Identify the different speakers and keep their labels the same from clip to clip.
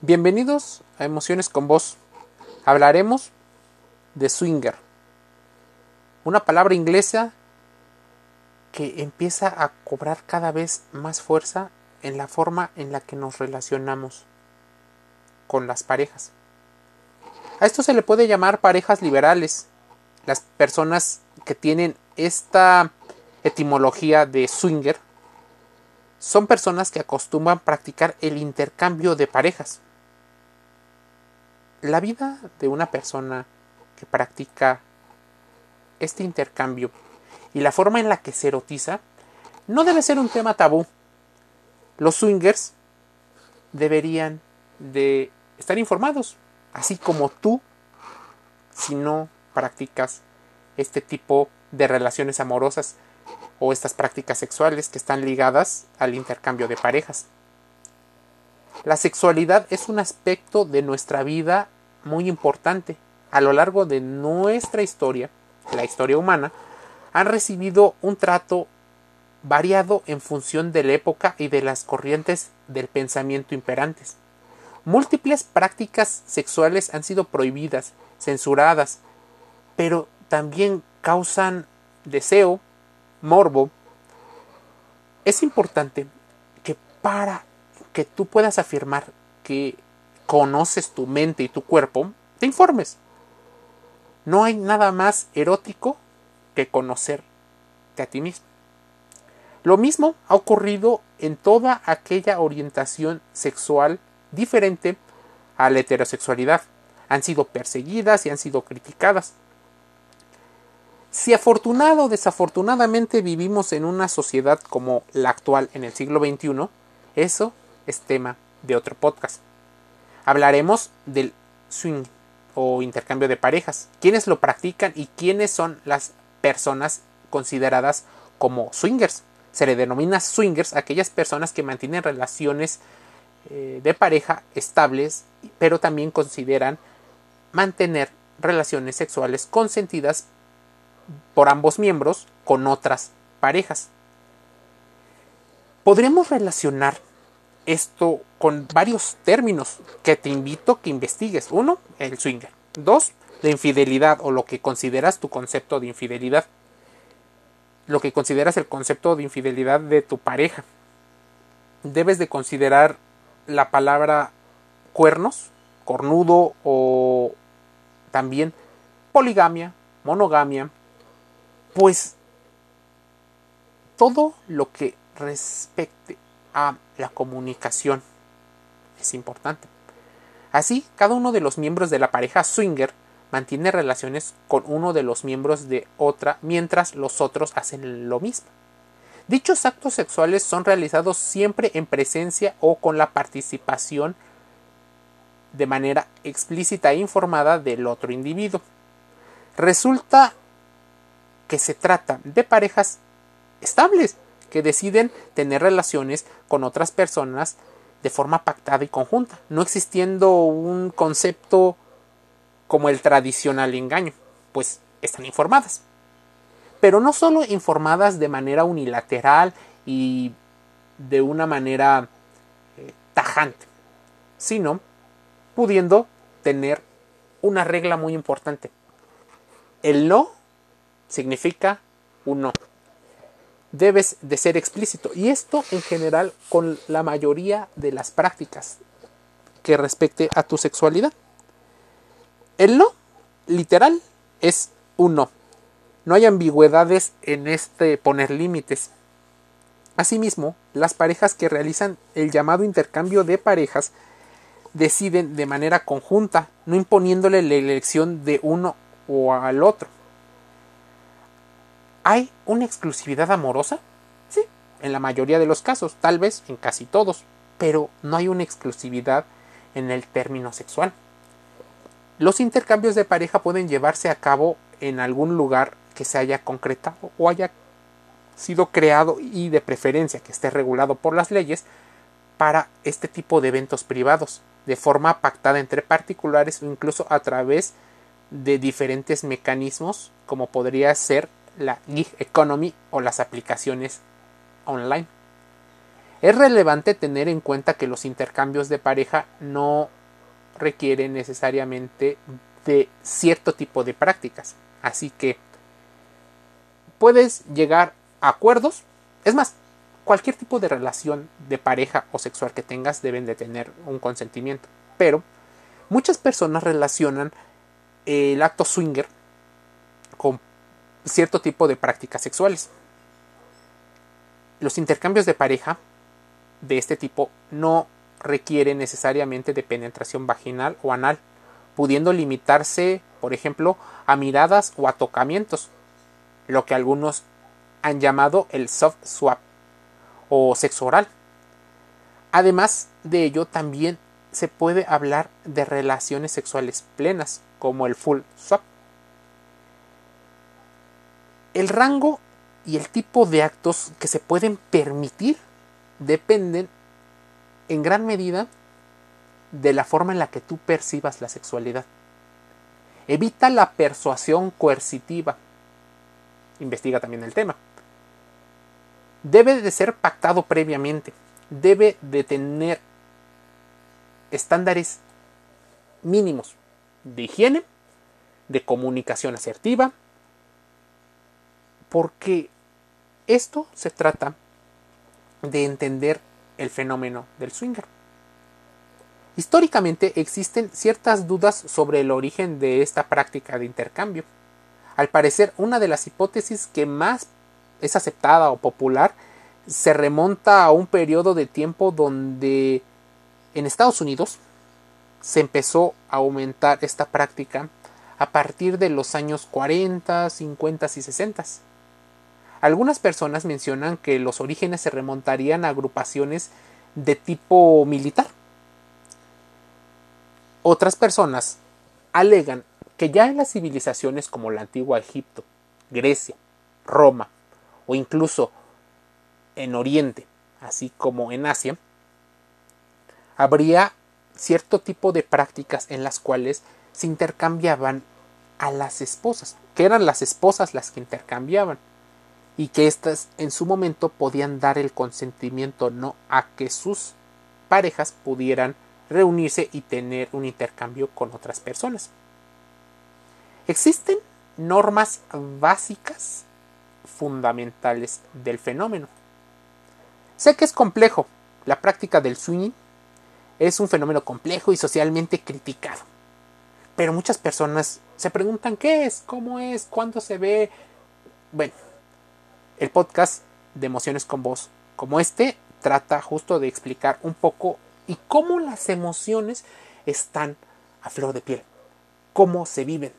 Speaker 1: Bienvenidos a Emociones con Voz. Hablaremos de swinger, una palabra inglesa que empieza a cobrar cada vez más fuerza en la forma en la que nos relacionamos con las parejas. A esto se le puede llamar parejas liberales. Las personas que tienen esta etimología de swinger son personas que acostumbran practicar el intercambio de parejas la vida de una persona que practica este intercambio y la forma en la que se erotiza no debe ser un tema tabú. Los swingers deberían de estar informados, así como tú, si no practicas este tipo de relaciones amorosas o estas prácticas sexuales que están ligadas al intercambio de parejas. La sexualidad es un aspecto de nuestra vida muy importante. A lo largo de nuestra historia, la historia humana, han recibido un trato variado en función de la época y de las corrientes del pensamiento imperantes. Múltiples prácticas sexuales han sido prohibidas, censuradas, pero también causan deseo, morbo. Es importante que para que tú puedas afirmar que conoces tu mente y tu cuerpo, te informes. No hay nada más erótico que conocerte a ti mismo. Lo mismo ha ocurrido en toda aquella orientación sexual diferente a la heterosexualidad. Han sido perseguidas y han sido criticadas. Si afortunado o desafortunadamente vivimos en una sociedad como la actual en el siglo XXI, eso es tema de otro podcast. Hablaremos del swing o intercambio de parejas, quiénes lo practican y quiénes son las personas consideradas como swingers. Se le denomina swingers a aquellas personas que mantienen relaciones eh, de pareja estables, pero también consideran mantener relaciones sexuales consentidas por ambos miembros con otras parejas. Podremos relacionar esto con varios términos que te invito que investigues. Uno, el swinger. Dos, la infidelidad o lo que consideras tu concepto de infidelidad. Lo que consideras el concepto de infidelidad de tu pareja. Debes de considerar la palabra cuernos, cornudo o también poligamia, monogamia, pues todo lo que respecte a la comunicación es importante. Así, cada uno de los miembros de la pareja swinger mantiene relaciones con uno de los miembros de otra mientras los otros hacen lo mismo. Dichos actos sexuales son realizados siempre en presencia o con la participación de manera explícita e informada del otro individuo. Resulta que se trata de parejas estables que deciden tener relaciones con otras personas de forma pactada y conjunta, no existiendo un concepto como el tradicional engaño, pues están informadas. Pero no solo informadas de manera unilateral y de una manera eh, tajante, sino pudiendo tener una regla muy importante. El no significa un no debes de ser explícito. Y esto en general con la mayoría de las prácticas que respecte a tu sexualidad. El no, literal, es un no. No hay ambigüedades en este poner límites. Asimismo, las parejas que realizan el llamado intercambio de parejas deciden de manera conjunta, no imponiéndole la elección de uno o al otro. ¿Hay una exclusividad amorosa? Sí, en la mayoría de los casos, tal vez en casi todos, pero no hay una exclusividad en el término sexual. Los intercambios de pareja pueden llevarse a cabo en algún lugar que se haya concretado o haya sido creado y de preferencia que esté regulado por las leyes para este tipo de eventos privados, de forma pactada entre particulares o incluso a través de diferentes mecanismos como podría ser la gig economy o las aplicaciones online. Es relevante tener en cuenta que los intercambios de pareja no requieren necesariamente de cierto tipo de prácticas. Así que puedes llegar a acuerdos. Es más, cualquier tipo de relación de pareja o sexual que tengas deben de tener un consentimiento. Pero muchas personas relacionan el acto swinger con cierto tipo de prácticas sexuales. Los intercambios de pareja de este tipo no requieren necesariamente de penetración vaginal o anal, pudiendo limitarse, por ejemplo, a miradas o a tocamientos, lo que algunos han llamado el soft swap o sexo oral. Además de ello, también se puede hablar de relaciones sexuales plenas, como el full swap. El rango y el tipo de actos que se pueden permitir dependen en gran medida de la forma en la que tú percibas la sexualidad. Evita la persuasión coercitiva. Investiga también el tema. Debe de ser pactado previamente. Debe de tener estándares mínimos de higiene, de comunicación asertiva, porque esto se trata de entender el fenómeno del swinger. Históricamente existen ciertas dudas sobre el origen de esta práctica de intercambio. Al parecer, una de las hipótesis que más es aceptada o popular se remonta a un periodo de tiempo donde en Estados Unidos se empezó a aumentar esta práctica a partir de los años 40, 50 y 60. Algunas personas mencionan que los orígenes se remontarían a agrupaciones de tipo militar. Otras personas alegan que ya en las civilizaciones como la antigua Egipto, Grecia, Roma o incluso en Oriente, así como en Asia, habría cierto tipo de prácticas en las cuales se intercambiaban a las esposas, que eran las esposas las que intercambiaban y que éstas en su momento podían dar el consentimiento no a que sus parejas pudieran reunirse y tener un intercambio con otras personas. Existen normas básicas fundamentales del fenómeno. Sé que es complejo. La práctica del swinging es un fenómeno complejo y socialmente criticado. Pero muchas personas se preguntan qué es, cómo es, cuándo se ve. Bueno, el podcast de Emociones con Voz, como este, trata justo de explicar un poco y cómo las emociones están a flor de piel, cómo se viven.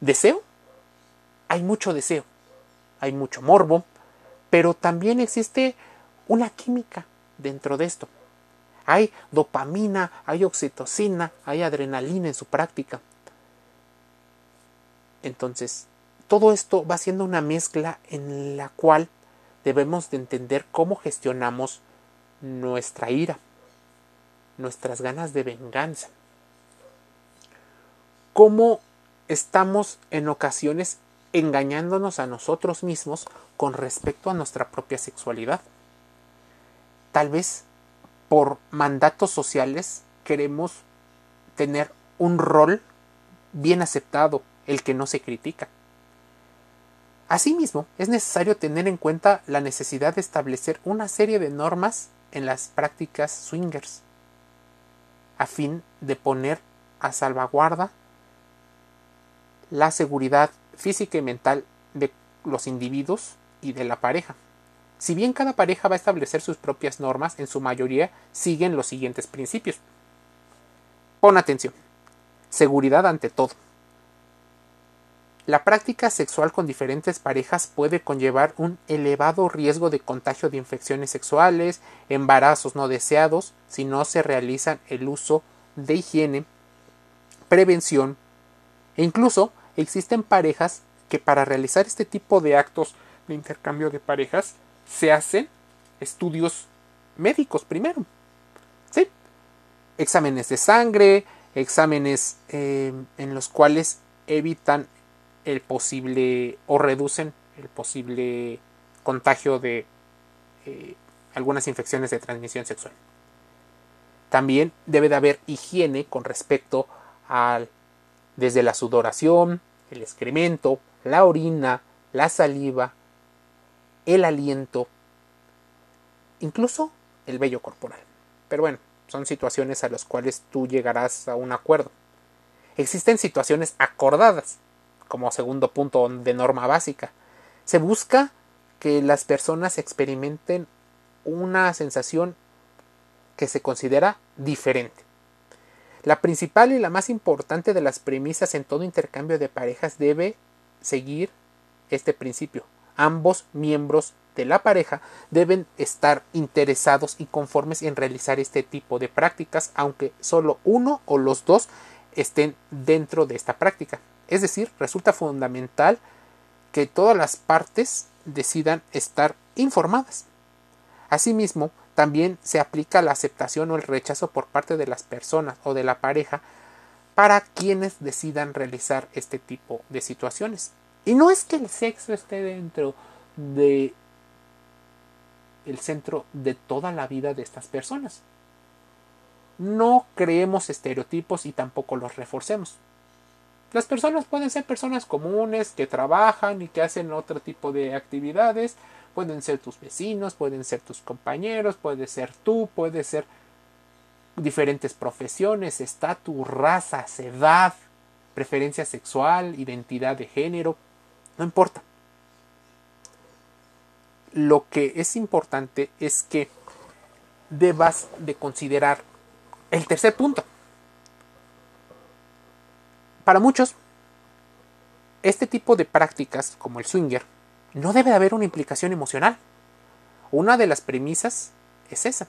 Speaker 1: ¿Deseo? Hay mucho deseo, hay mucho morbo, pero también existe una química dentro de esto. Hay dopamina, hay oxitocina, hay adrenalina en su práctica. Entonces, todo esto va siendo una mezcla en la cual debemos de entender cómo gestionamos nuestra ira, nuestras ganas de venganza, cómo estamos en ocasiones engañándonos a nosotros mismos con respecto a nuestra propia sexualidad. Tal vez por mandatos sociales queremos tener un rol bien aceptado, el que no se critica. Asimismo, es necesario tener en cuenta la necesidad de establecer una serie de normas en las prácticas swingers, a fin de poner a salvaguarda la seguridad física y mental de los individuos y de la pareja. Si bien cada pareja va a establecer sus propias normas, en su mayoría siguen los siguientes principios. Pon atención. Seguridad ante todo. La práctica sexual con diferentes parejas puede conllevar un elevado riesgo de contagio de infecciones sexuales, embarazos no deseados, si no se realizan el uso de higiene, prevención e incluso existen parejas que para realizar este tipo de actos de intercambio de parejas se hacen estudios médicos primero. ¿Sí? Exámenes de sangre, exámenes eh, en los cuales evitan el posible o reducen el posible contagio de eh, algunas infecciones de transmisión sexual. También debe de haber higiene con respecto al desde la sudoración, el excremento, la orina, la saliva, el aliento, incluso el vello corporal. Pero bueno, son situaciones a las cuales tú llegarás a un acuerdo. Existen situaciones acordadas, como segundo punto de norma básica. Se busca que las personas experimenten una sensación que se considera diferente. La principal y la más importante de las premisas en todo intercambio de parejas debe seguir este principio. Ambos miembros de la pareja deben estar interesados y conformes en realizar este tipo de prácticas, aunque solo uno o los dos estén dentro de esta práctica. Es decir, resulta fundamental que todas las partes decidan estar informadas. Asimismo, también se aplica la aceptación o el rechazo por parte de las personas o de la pareja para quienes decidan realizar este tipo de situaciones. Y no es que el sexo esté dentro de el centro de toda la vida de estas personas. No creemos estereotipos y tampoco los reforcemos. Las personas pueden ser personas comunes que trabajan y que hacen otro tipo de actividades, pueden ser tus vecinos, pueden ser tus compañeros, puede ser tú, puede ser diferentes profesiones, estatus, raza, edad, preferencia sexual, identidad de género, no importa. Lo que es importante es que debas de considerar el tercer punto. Para muchos, este tipo de prácticas, como el swinger, no debe haber una implicación emocional. Una de las premisas es esa.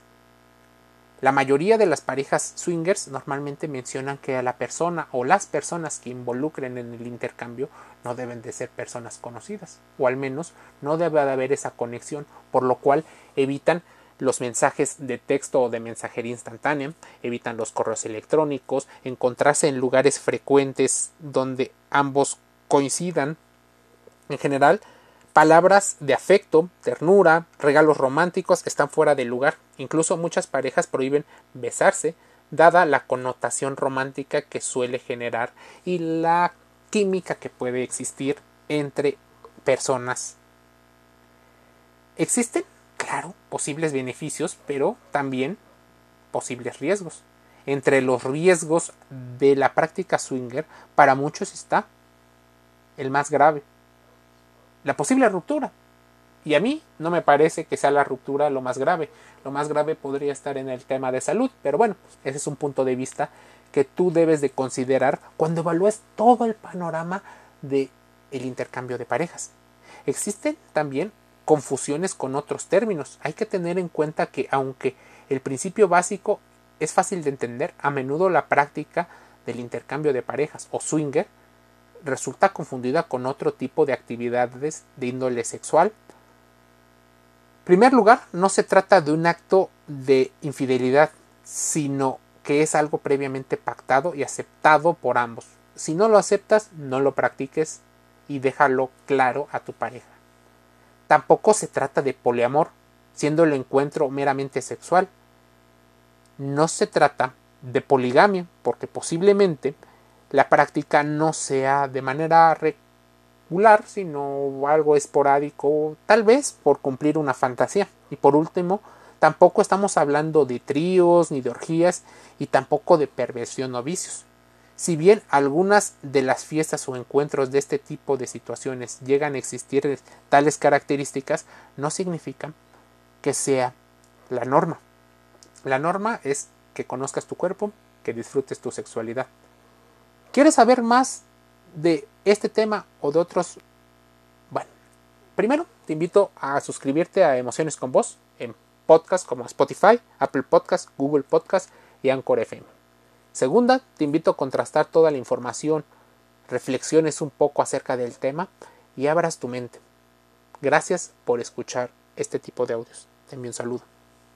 Speaker 1: La mayoría de las parejas swingers normalmente mencionan que a la persona o las personas que involucren en el intercambio no deben de ser personas conocidas, o al menos no debe de haber esa conexión, por lo cual evitan los mensajes de texto o de mensajería instantánea, evitan los correos electrónicos, encontrarse en lugares frecuentes donde ambos coincidan. En general, palabras de afecto, ternura, regalos románticos están fuera de lugar. Incluso muchas parejas prohíben besarse, dada la connotación romántica que suele generar y la química que puede existir entre personas. Existen claro, posibles beneficios, pero también posibles riesgos. Entre los riesgos de la práctica swinger, para muchos está el más grave, la posible ruptura. Y a mí no me parece que sea la ruptura lo más grave. Lo más grave podría estar en el tema de salud, pero bueno, ese es un punto de vista que tú debes de considerar cuando evalúes todo el panorama de el intercambio de parejas. Existen también confusiones con otros términos. Hay que tener en cuenta que aunque el principio básico es fácil de entender, a menudo la práctica del intercambio de parejas o swinger resulta confundida con otro tipo de actividades de índole sexual. En primer lugar, no se trata de un acto de infidelidad, sino que es algo previamente pactado y aceptado por ambos. Si no lo aceptas, no lo practiques y déjalo claro a tu pareja. Tampoco se trata de poliamor, siendo el encuentro meramente sexual. No se trata de poligamia, porque posiblemente la práctica no sea de manera regular, sino algo esporádico, tal vez por cumplir una fantasía. Y por último, tampoco estamos hablando de tríos ni de orgías y tampoco de perversión o vicios. Si bien algunas de las fiestas o encuentros de este tipo de situaciones llegan a existir tales características, no significa que sea la norma. La norma es que conozcas tu cuerpo, que disfrutes tu sexualidad. ¿Quieres saber más de este tema o de otros? Bueno, primero te invito a suscribirte a Emociones con Voz en podcasts como Spotify, Apple Podcasts, Google Podcasts y Anchor FM. Segunda, te invito a contrastar toda la información, reflexiones un poco acerca del tema y abras tu mente. Gracias por escuchar este tipo de audios. Te envío un saludo.